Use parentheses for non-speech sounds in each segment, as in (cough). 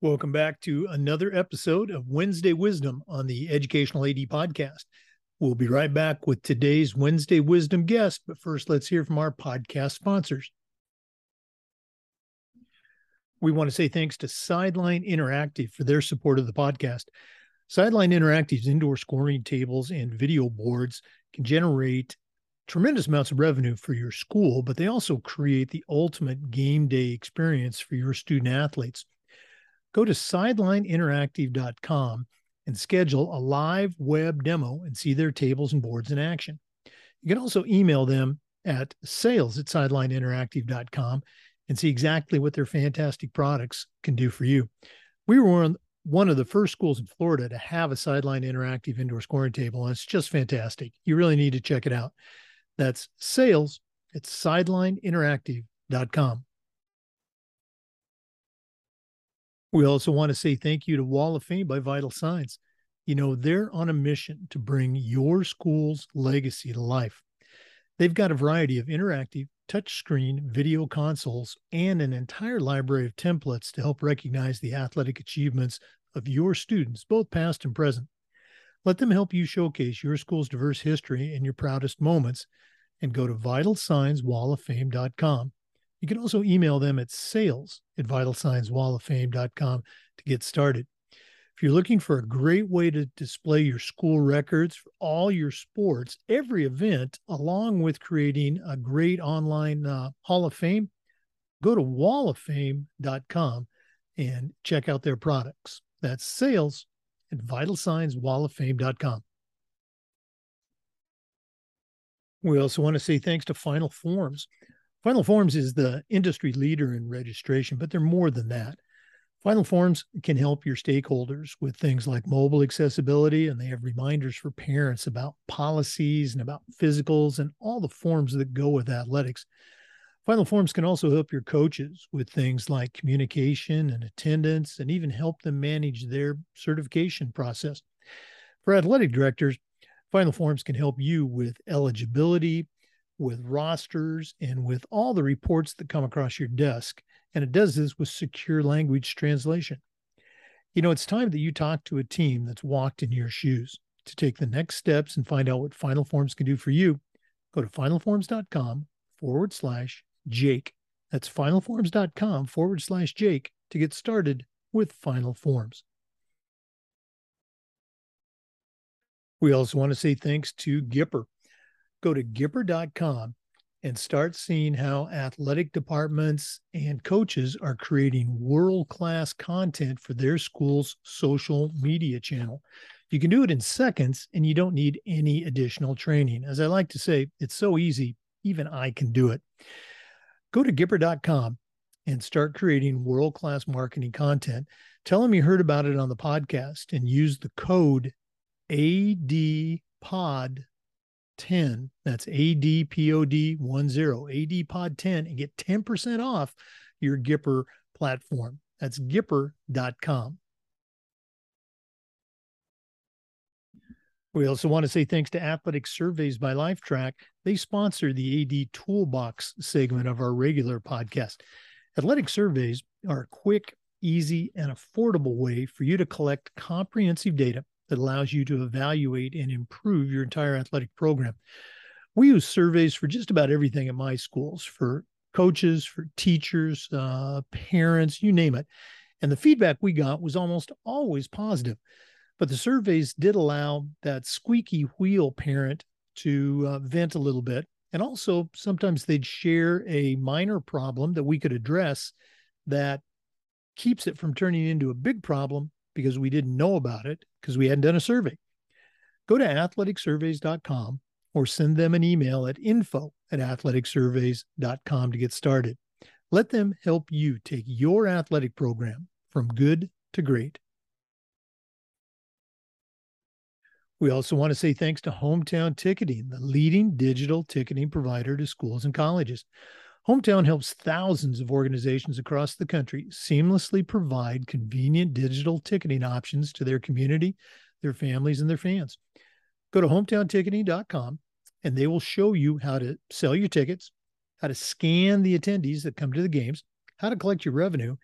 Welcome back to another episode of Wednesday Wisdom on the Educational AD Podcast. We'll be right back with today's Wednesday Wisdom guest, but first, let's hear from our podcast sponsors. We want to say thanks to Sideline Interactive for their support of the podcast. Sideline Interactive's indoor scoring tables and video boards can generate tremendous amounts of revenue for your school, but they also create the ultimate game day experience for your student athletes go to sidelineinteractive.com and schedule a live web demo and see their tables and boards in action. You can also email them at sales at sidelineinteractive.com and see exactly what their fantastic products can do for you. We were one of the first schools in Florida to have a sideline interactive indoor scoring table, and it's just fantastic. You really need to check it out. That's sales at sidelineinteractive.com. We also want to say thank you to Wall of Fame by Vital Signs. You know, they're on a mission to bring your school's legacy to life. They've got a variety of interactive touchscreen video consoles and an entire library of templates to help recognize the athletic achievements of your students, both past and present. Let them help you showcase your school's diverse history and your proudest moments and go to vitalsignswalloffame.com. You can also email them at sales at vitalsignswalloffame.com to get started. If you're looking for a great way to display your school records for all your sports, every event, along with creating a great online uh, Hall of Fame, go to walloffame.com and check out their products. That's sales at vitalsignswalloffame.com. We also want to say thanks to Final Forms. Final Forms is the industry leader in registration, but they're more than that. Final Forms can help your stakeholders with things like mobile accessibility, and they have reminders for parents about policies and about physicals and all the forms that go with athletics. Final Forms can also help your coaches with things like communication and attendance, and even help them manage their certification process. For athletic directors, Final Forms can help you with eligibility, with rosters and with all the reports that come across your desk. And it does this with secure language translation. You know, it's time that you talk to a team that's walked in your shoes to take the next steps and find out what Final Forms can do for you. Go to finalforms.com forward slash Jake. That's finalforms.com forward slash Jake to get started with Final Forms. We also want to say thanks to Gipper go to Gipper.com and start seeing how athletic departments and coaches are creating world class content for their school's social media channel. You can do it in seconds and you don't need any additional training. As I like to say, it's so easy, even I can do it. Go to Gipper.com and start creating world class marketing content. Tell them you heard about it on the podcast and use the code ADPOD 10. That's ADPOD 10, ADPOD 10, and get 10% off your Gipper platform. That's Gipper.com. We also want to say thanks to Athletic Surveys by Lifetrack. They sponsor the AD Toolbox segment of our regular podcast. Athletic surveys are a quick, easy, and affordable way for you to collect comprehensive data that allows you to evaluate and improve your entire athletic program. We use surveys for just about everything at my schools for coaches, for teachers, uh, parents, you name it. And the feedback we got was almost always positive. But the surveys did allow that squeaky wheel parent to uh, vent a little bit. And also, sometimes they'd share a minor problem that we could address that keeps it from turning into a big problem because we didn't know about it because we hadn't done a survey. Go to athleticsurveys.com or send them an email at info at athleticsurveys.com to get started. Let them help you take your athletic program from good to great. We also want to say thanks to Hometown Ticketing, the leading digital ticketing provider to schools and colleges. Hometown helps thousands of organizations across the country seamlessly provide convenient digital ticketing options to their community, their families, and their fans. Go to hometownticketing.com and they will show you how to sell your tickets, how to scan the attendees that come to the games, how to collect your revenue,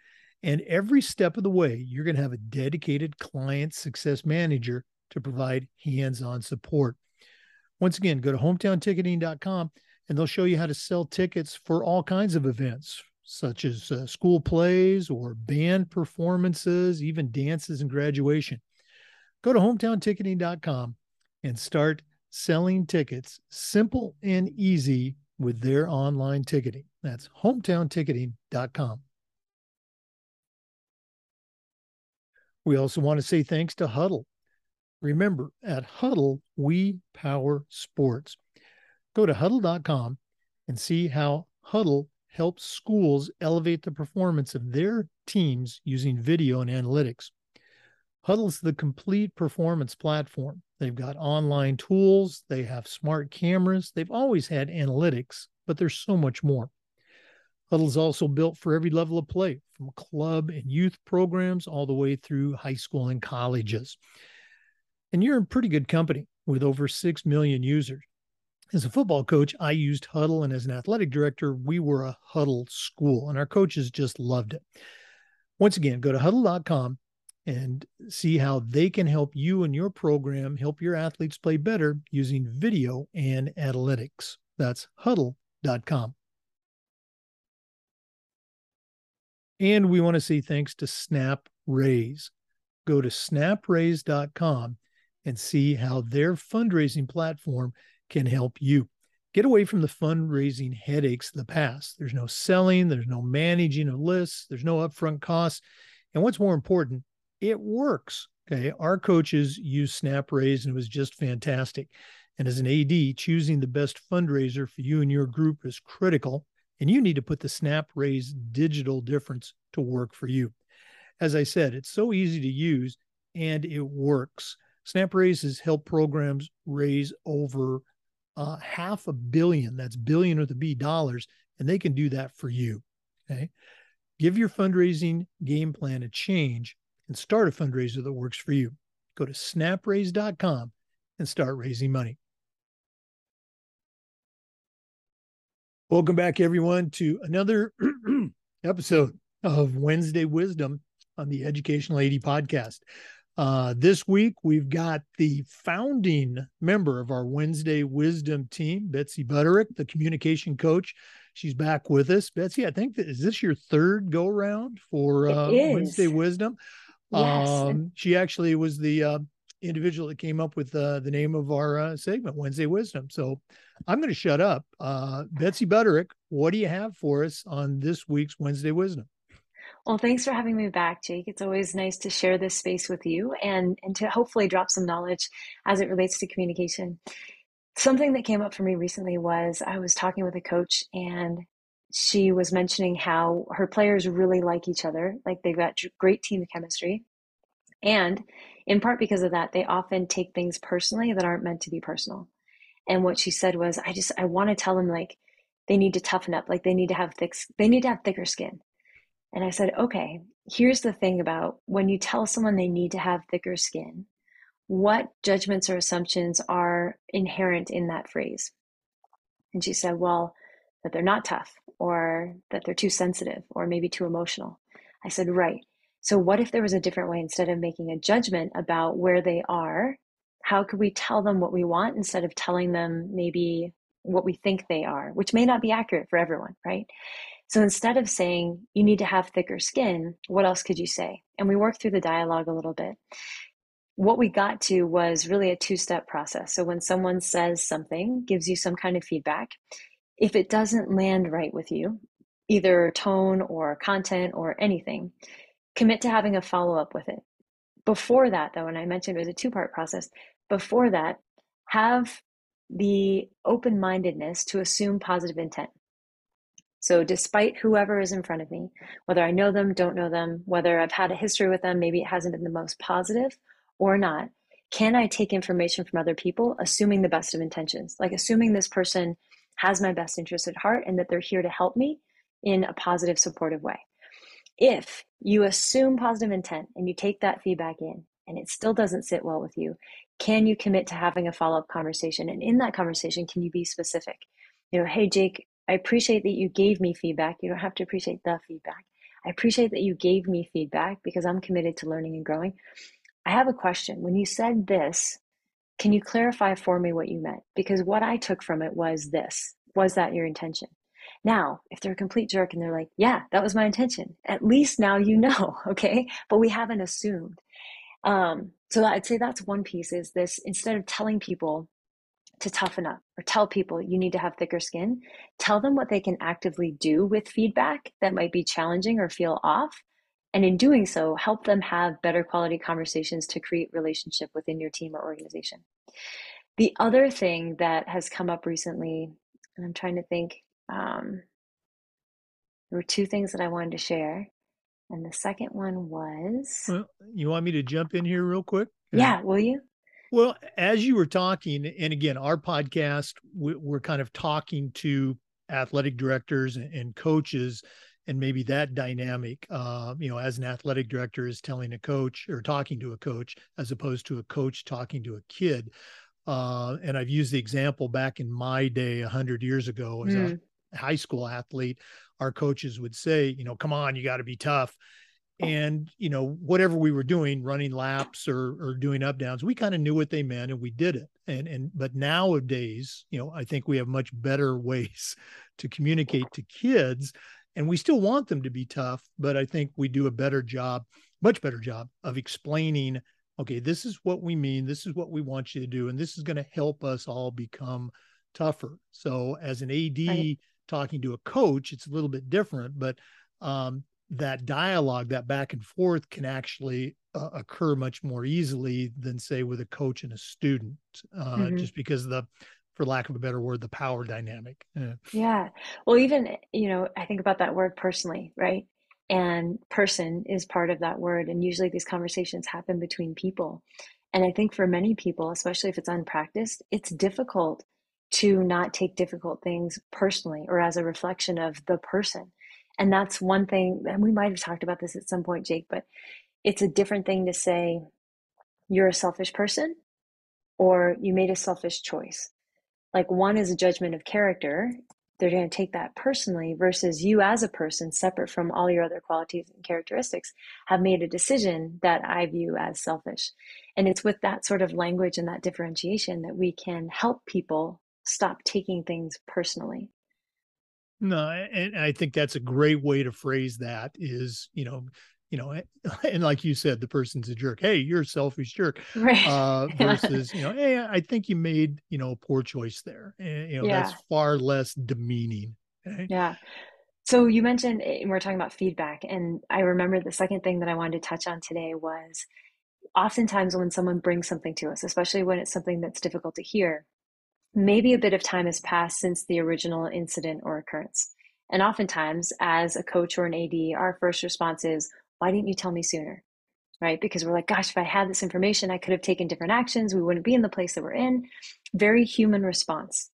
And every step of the way, you're going to have a dedicated client success manager to provide hands on support. Once again, go to hometownticketing.com and they'll show you how to sell tickets for all kinds of events, such as uh, school plays or band performances, even dances and graduation. Go to hometownticketing.com and start selling tickets simple and easy with their online ticketing. That's hometownticketing.com. We also want to say thanks to Hudl. Remember, at Hudl, we power sports. Go to hudl.com and see how Hudl helps schools elevate the performance of their teams using video and analytics. Hudl's the complete performance platform. They've got online tools, they have smart cameras, they've always had analytics, but there's so much more. Hudl's also built for every level of play, from club and youth programs all the way through high school and colleges. And you're in pretty good company with over 6 million users as a football coach, I used Hudl, and as an athletic director, we were a Hudl school, and our coaches just loved it. Once again, go to hudl.com and see how they can help you and your program help your athletes play better using video and analytics. That's hudl.com. And we want to say thanks to Snap Raise. Go to snapraise.com and see how their fundraising platform can help you. Get away from the fundraising headaches of the past. There's no selling, there's no managing of lists, there's no upfront costs. And what's more important, it works. Okay. Our coaches use SnapRaise and it was just fantastic. And as an AD, choosing the best fundraiser for you and your group is critical. And you need to put the SnapRaise digital difference to work for you. As I said, it's so easy to use and it works. SnapRaise has helped programs raise over uh, half a billion, that's billion with a B dollars, and they can do that for you. Okay. Give your fundraising game plan a change and start a fundraiser that works for you. Go to snapraise.com and start raising money. Welcome back, everyone, to another (clears throat) episode of Wednesday Wisdom on the Educational AD podcast. Uh, this week, we've got the founding member of our Wednesday Wisdom team, Betsy Butterick, the communication coach. She's back with us. Betsy, I think that is this your third go round for uh, Wednesday Wisdom? Yes. Um, she actually was the uh, individual that came up with uh, the name of our uh, segment, Wednesday Wisdom. So I'm going to shut up. Uh, Betsy Butterick, what do you have for us on this week's Wednesday Wisdom? Well, thanks for having me back, Jake. It's always nice to share this space with you and, and to hopefully drop some knowledge as it relates to communication. Something that came up for me recently was I was talking with a coach and she was mentioning how her players really like each other, like they've got great team chemistry. And in part because of that, they often take things personally that aren't meant to be personal. And what she said was, I just, I want to tell them like they need to toughen up, like they need to have thick, they need to have thicker skin. And I said, okay, here's the thing about when you tell someone they need to have thicker skin, what judgments or assumptions are inherent in that phrase? And she said, well, that they're not tough or that they're too sensitive or maybe too emotional. I said, right. So, what if there was a different way instead of making a judgment about where they are? How could we tell them what we want instead of telling them maybe what we think they are, which may not be accurate for everyone, right? So instead of saying you need to have thicker skin, what else could you say? And we worked through the dialogue a little bit. What we got to was really a two step process. So when someone says something, gives you some kind of feedback, if it doesn't land right with you, either tone or content or anything, commit to having a follow up with it. Before that, though, and I mentioned it was a two part process, before that, have the open mindedness to assume positive intent. So, despite whoever is in front of me, whether I know them, don't know them, whether I've had a history with them, maybe it hasn't been the most positive or not, can I take information from other people, assuming the best of intentions? Like assuming this person has my best interest at heart and that they're here to help me in a positive, supportive way. If you assume positive intent and you take that feedback in and it still doesn't sit well with you, can you commit to having a follow up conversation? And in that conversation, can you be specific? You know, hey, Jake, I appreciate that you gave me feedback. You don't have to appreciate the feedback. I appreciate that you gave me feedback because I'm committed to learning and growing. I have a question. When you said this, can you clarify for me what you meant? Because what I took from it was this was that your intention? Now, if they're a complete jerk and they're like, yeah, that was my intention, at least now you (laughs) know, okay? But we haven't assumed. Um, so I'd say that's one piece is this instead of telling people to toughen up or tell people you need to have thicker skin, tell them what they can actively do with feedback that might be challenging or feel off. And in doing so, help them have better quality conversations to create relationship within your team or organization. The other thing that has come up recently, and I'm trying to think, um, there were two things that I wanted to share. And the second one was. Well, you want me to jump in here real quick? Yeah, will you? Well, as you were talking, and again, our podcast, we're kind of talking to athletic directors and coaches and maybe that dynamic uh, you know as an athletic director is telling a coach or talking to a coach as opposed to a coach talking to a kid uh, and i've used the example back in my day 100 years ago as mm. a high school athlete our coaches would say you know come on you got to be tough and you know whatever we were doing running laps or or doing up downs we kind of knew what they meant and we did it. And and but nowadays you know i think we have much better (laughs) ways to communicate to kids and we still want them to be tough but i think we do a better job much better job of explaining okay this is what we mean this is what we want you to do and this is going to help us all become tougher. So as an ad right. talking to a coach it's a little bit different but um, that dialogue, that back and forth can actually uh, occur much more easily than say with a coach and a student, uh, mm-hmm. just because the, for lack of a better word, the power dynamic. Yeah. yeah. Well, even, you know, I think about that word personally, right? And person is part of that word. And usually these conversations happen between people. And I think for many people, especially if it's unpracticed, it's difficult to not take difficult things personally or as a reflection of the person and that's one thing, and we might have talked about this at some point, Jake, but it's a different thing to say you're a selfish person or you made a selfish choice. Like one is a judgment of character. They're going to take that personally versus you as a person, separate from all your other qualities and characteristics, have made a decision that I view as selfish. And it's with that sort of language and that differentiation that we can help people stop taking things personally. No, and I think that's a great way to phrase that is, you know, you know, (laughs) and like you said, the person's a jerk. Hey, you're a selfish jerk. (laughs) Right. Uh, (laughs) versus, you know, hey, I think you made, you know, a poor choice there. And, you know, yeah. that's far less demeaning. Okay? Yeah. So you mentioned eh, we're talking about feedback, and I remember the second thing that I wanted to touch on today was oftentimes when someone brings something to us, especially when it's something that's difficult to hear, maybe a bit of time has passed since the original incident or occurrence. And oftentimes, as a coach or an AD, our first response is, Why didn't you tell me sooner? Right? Because we're like, Gosh, if I had this information, I could have taken different actions. We wouldn't be in the place that we're in. Very human response.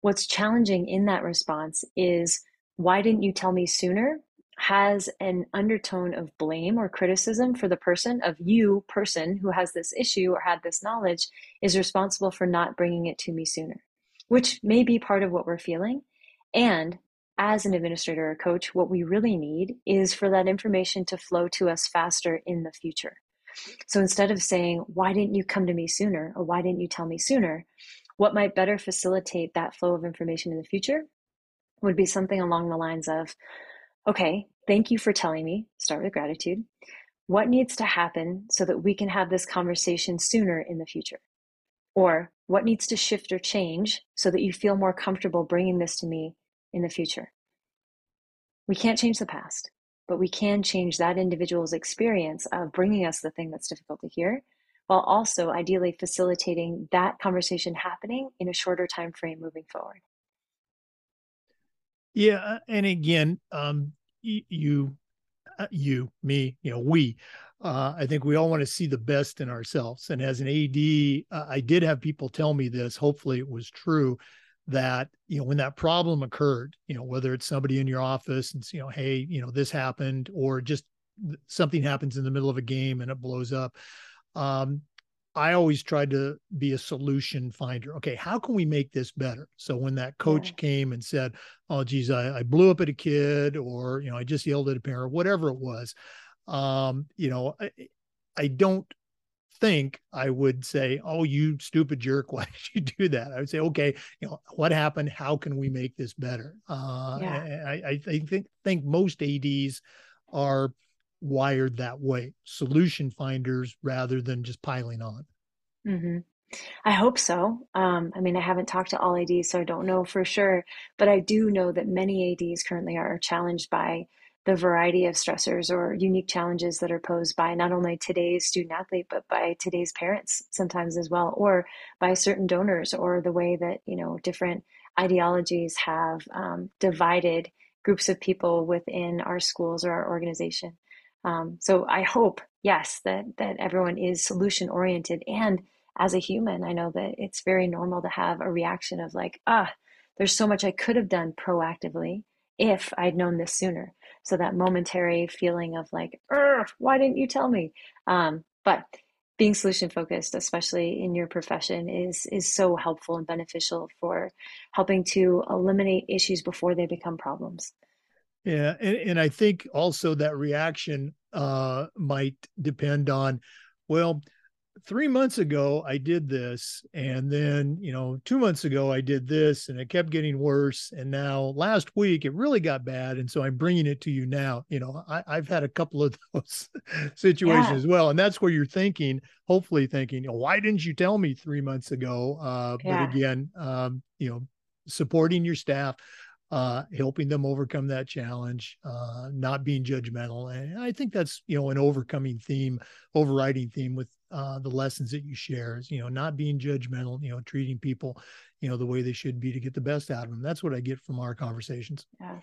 What's challenging in that response is, Why didn't you tell me sooner? Has an undertone of blame or criticism for the person of you person who has this issue or had this knowledge is responsible for not bringing it to me sooner which may be part of what we're feeling. And as an administrator or coach what we really need is for that information to flow to us faster in the future. So instead of saying why didn't you come to me sooner? or why didn't you tell me sooner? what might better facilitate that flow of information in the future would be something along the lines of okay, thank you for telling me. Start with gratitude. What needs to happen so that we can have this conversation sooner in the future? Or what needs to shift or change so that you feel more comfortable bringing this to me in the future? We can't change the past, but we can change that individual's experience of bringing us the thing that's difficult to hear while also ideally facilitating that conversation happening in a shorter time frame moving forward. Yeah, and again, um, you, uh, you, me, you know, we. Uh, I think we all want to see the best in ourselves. And as an AD, uh, I did have people tell me this. Hopefully, it was true that you know when that problem occurred, you know, whether it's somebody in your office and you know, hey, you know, this happened, or just something happens in the middle of a game and it blows up. Um, I always tried to be a solution finder. Okay, how can we make this better? So when that coach yeah. came and said, "Oh, geez, I, I, blew up at a kid," or you know, I just yelled at a parent, whatever it was, um, you know, I, I don't think I would say, "Oh, you stupid jerk, (laughs) why did you do that?" I would say, "Okay, you know, what happened? How can we make this better?" Uh, yeah. I, I think think most ads are wired that way, solution finders rather than just piling on. Mm-hmm. I hope so. Um, I mean, I haven't talked to all ADs, so I don't know for sure, but I do know that many ADs currently are challenged by the variety of stressors or unique challenges that are posed by not only today's student athlete, but by today's parents sometimes as well, or by certain donors, or the way that, you know, different ideologies have um, divided groups of people within our schools or our organization. Um, so I hope, yes, that that everyone is solution oriented. And as a human, I know that it's very normal to have a reaction of like, ah, there's so much I could have done proactively if I'd known this sooner. So that momentary feeling of like, why didn't you tell me? Um, but being solution focused, especially in your profession, is is so helpful and beneficial for helping to eliminate issues before they become problems. Yeah, and, and I think also that reaction uh, might depend on, well, three months ago I did this, and then you know two months ago I did this, and it kept getting worse, and now last week it really got bad, and so I'm bringing it to you now. You know, I, have had a couple of (laughs) those situations yeah. as well, and that's where you're thinking, hopefully thinking, oh, why didn't you tell me three months ago? Uh, yeah. But again, um, you know, supporting your staff uh, helping them overcome that challenge, uh, not being judgmental. And I think that's, you know, an overcoming theme, overriding theme with uh, the lessons that you share is, you know, not being judgmental, you know, treating people, you know, the way they should be to get the best out of them. That's what I get from our conversations. Yeah.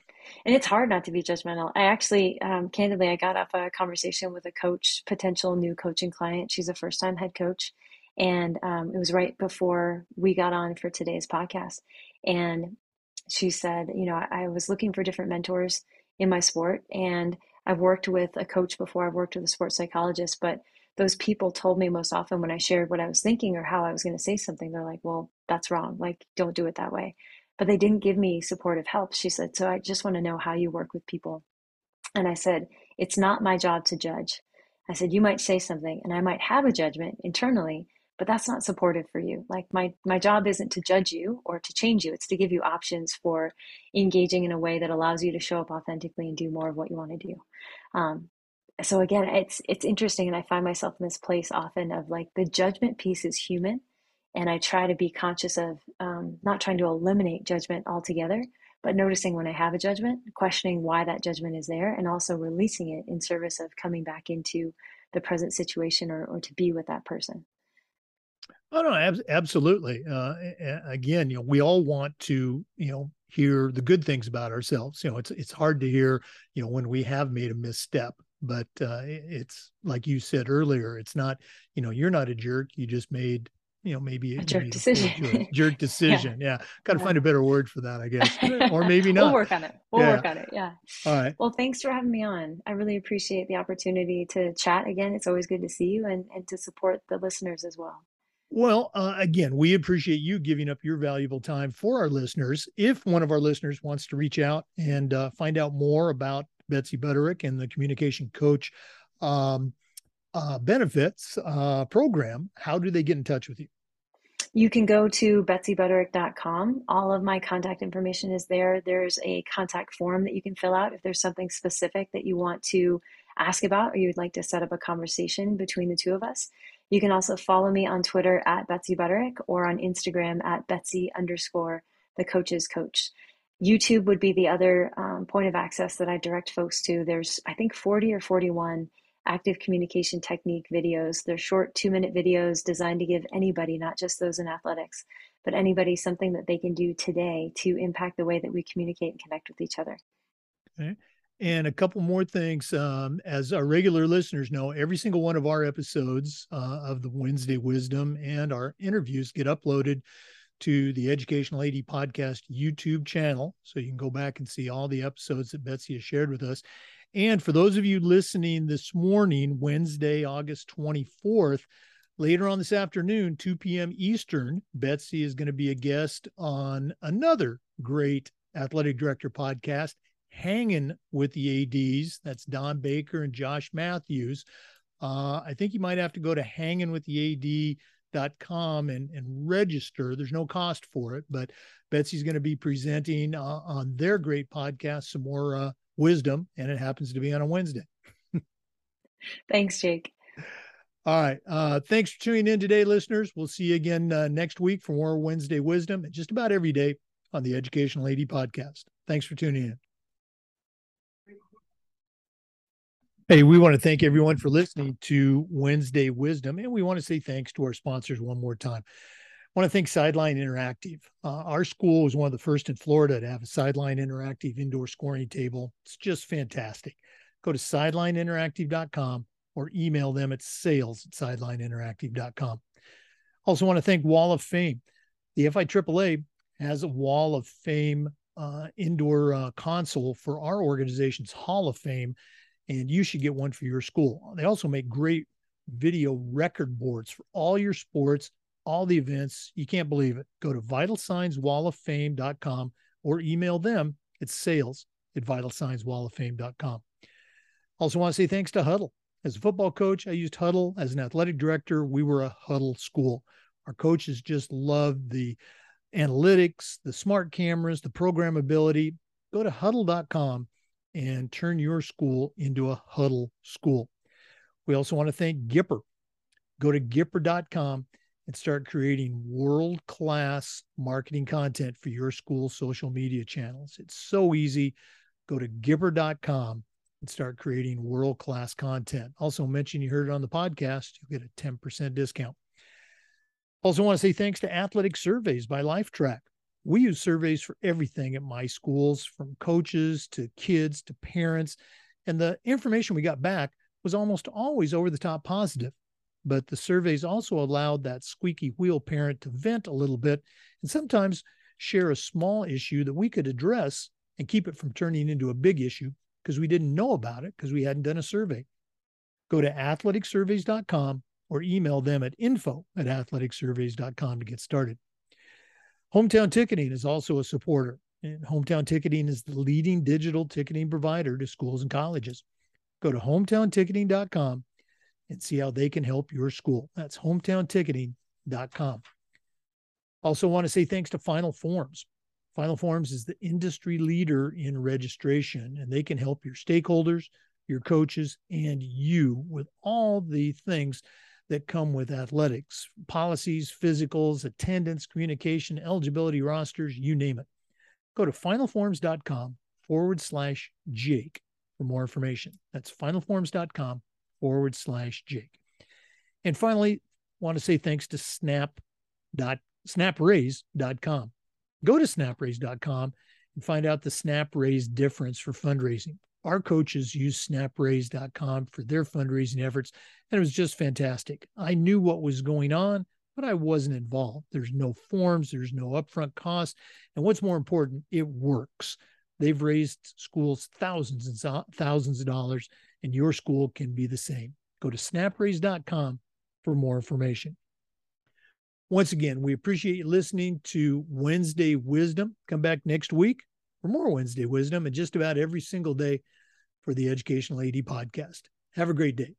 And it's hard not to be judgmental. I actually, um, candidly, I got off a conversation with a coach, potential new coaching client. She's a first time head coach. And um, it was right before we got on for today's podcast. And she said, you know, I, I was looking for different mentors in my sport and I've worked with a coach before, I've worked with a sports psychologist, but those people told me most often when I shared what I was thinking or how I was going to say something, they're like, well, that's wrong. Like, don't do it that way. But they didn't give me supportive help. She said, so I just want to know how you work with people. And I said, it's not my job to judge. I said, you might say something and I might have a judgment internally, but that's not supportive for you. Like my my job isn't to judge you or to change you. It's to give you options for engaging in a way that allows you to show up authentically and do more of what you want to do. Um, so again it's it's interesting and i find myself in this place often of like the judgment piece is human and i try to be conscious of um, not trying to eliminate judgment altogether but noticing when i have a judgment questioning why that judgment is there and also releasing it in service of coming back into the present situation or, or to be with that person Oh no, ab- absolutely. Uh, again, you know, we all want to, you know, hear the good things about ourselves. You know, it's it's hard to hear, you know, when we have made a misstep. But uh, it's like you said earlier, it's not, you know, you're not a jerk. You just made, you know, maybe a jerk decision. A (laughs) jerk decision. yeah. yeah. Got to yeah. find a better word for that, I guess, (laughs) or maybe not. we'll work on it. We'll yeah. work on it. Yeah. All right. Well, thanks for having me on. I really appreciate the opportunity to chat again. It's always good to see you and and to support the listeners as well. Well, uh, again, we appreciate you giving up your valuable time for our listeners. If one of our listeners wants to reach out and uh, find out more about Betsy Butterick and the communication coach um, uh, benefits uh, program, how do they get in touch with you? You can go to betsybutterick.com. All of my contact information is there. There's a contact form that you can fill out if there's something specific that you want to ask about or you'd like to set up a conversation between the two of us. You can also follow me on Twitter at Betsy Butterick or on Instagram at Betsy underscore the coach's coach. YouTube would be the other um, point of access that I direct folks to. There's, I think, 40 or 41 active communication technique videos. They're short two minute videos designed to give anybody, not just those in athletics, but anybody something that they can do today to impact the way that we communicate and connect with each other. Okay. And a couple more things. Um, as our regular listeners know, every single one of our episodes uh, of the Wednesday Wisdom and our interviews get uploaded to the Educational AD Podcast YouTube channel. So you can go back and see all the episodes that Betsy has shared with us. And for those of you listening this morning, Wednesday, August 24th, Later on this afternoon, 2 p.m. Eastern, Betsy is going to be a guest on another great athletic director podcast, Hanging with the ADs. That's Don Baker and Josh Matthews. Uh, I think you might have to go to hanging with the hangingwiththead.com and, and register. There's no cost for it, but Betsy's going to be presenting uh, on their great podcast some more uh, wisdom, and it happens to be on a Wednesday. (laughs) Thanks, Jake. All right. Uh, thanks for tuning in today, listeners. We'll see you again uh, next week for more Wednesday wisdom and just about every day on the Educational AD podcast. Thanks for tuning in. Hey, we want to thank everyone for listening to Wednesday Wisdom, and we want to say thanks to our sponsors one more time. I want to thank Sideline Interactive. Uh, our school was one of the first in Florida to have a Sideline Interactive indoor scoring table. It's just fantastic. Go to sidelineinteractive.com or email them at sales at sidelineinteractive.com. Also, want to thank Wall of Fame. The FIAAA has a Wall of Fame uh, indoor uh, console for our organization's Hall of Fame and you should get one for your school. They also make great video record boards for all your sports, all the events. You can't believe it. Go to vitalsignswalloffame.com or email them at sales at vitalsignswalloffame.com. Also want to say thanks to Hudl. As a football coach, I used Hudl. As an athletic director, we were a Hudl school. Our coaches just loved the analytics, the smart cameras, the programmability. Go to hudl.com and turn your school into a Hudl school. We also want to thank Gipper. Go to gipper.com and start creating world class marketing content for your school's social media channels. It's so easy. Go to gipper.com and start creating world class content. Also, mention you heard it on the podcast, you'll get a 10% discount. Also, want to say thanks to Athletic Surveys by Lifetrack we use surveys for everything at my schools, from coaches to kids to parents. And the information we got back was almost always over the top positive. But the surveys also allowed that squeaky wheel parent to vent a little bit and sometimes share a small issue that we could address and keep it from turning into a big issue because we didn't know about it because we hadn't done a survey. Go to athleticsurveys.com or email them at info at athleticsurveys.com to get started. Hometown Ticketing is also a supporter, and Hometown Ticketing is the leading digital ticketing provider to schools and colleges. Go to hometownticketing.com and see how they can help your school. That's hometownticketing.com. Also, want to say thanks to Final Forms. Final Forms is the industry leader in registration, and they can help your stakeholders, your coaches, and you with all the things that come with athletics policies, physicals, attendance, communication, eligibility rosters, you name it. Go to finalforms.com forward slash Jake for more information. That's finalforms.com forward slash Jake. And finally, want to say thanks to snap dot snapraise.com. Go to snapraise.com and find out the SnapRaise difference for fundraising our coaches use snapraise.com for their fundraising efforts, and it was just fantastic. I knew what was going on, but I wasn't involved. There's no forms, there's no upfront cost. And what's more important, it works. They've raised schools thousands and thousands of dollars, and your school can be the same. Go to snapraise.com for more information. Once again, we appreciate you listening to Wednesday Wisdom. Come back next week for more Wednesday wisdom and just about every single day for the Educational AD podcast. Have a great day.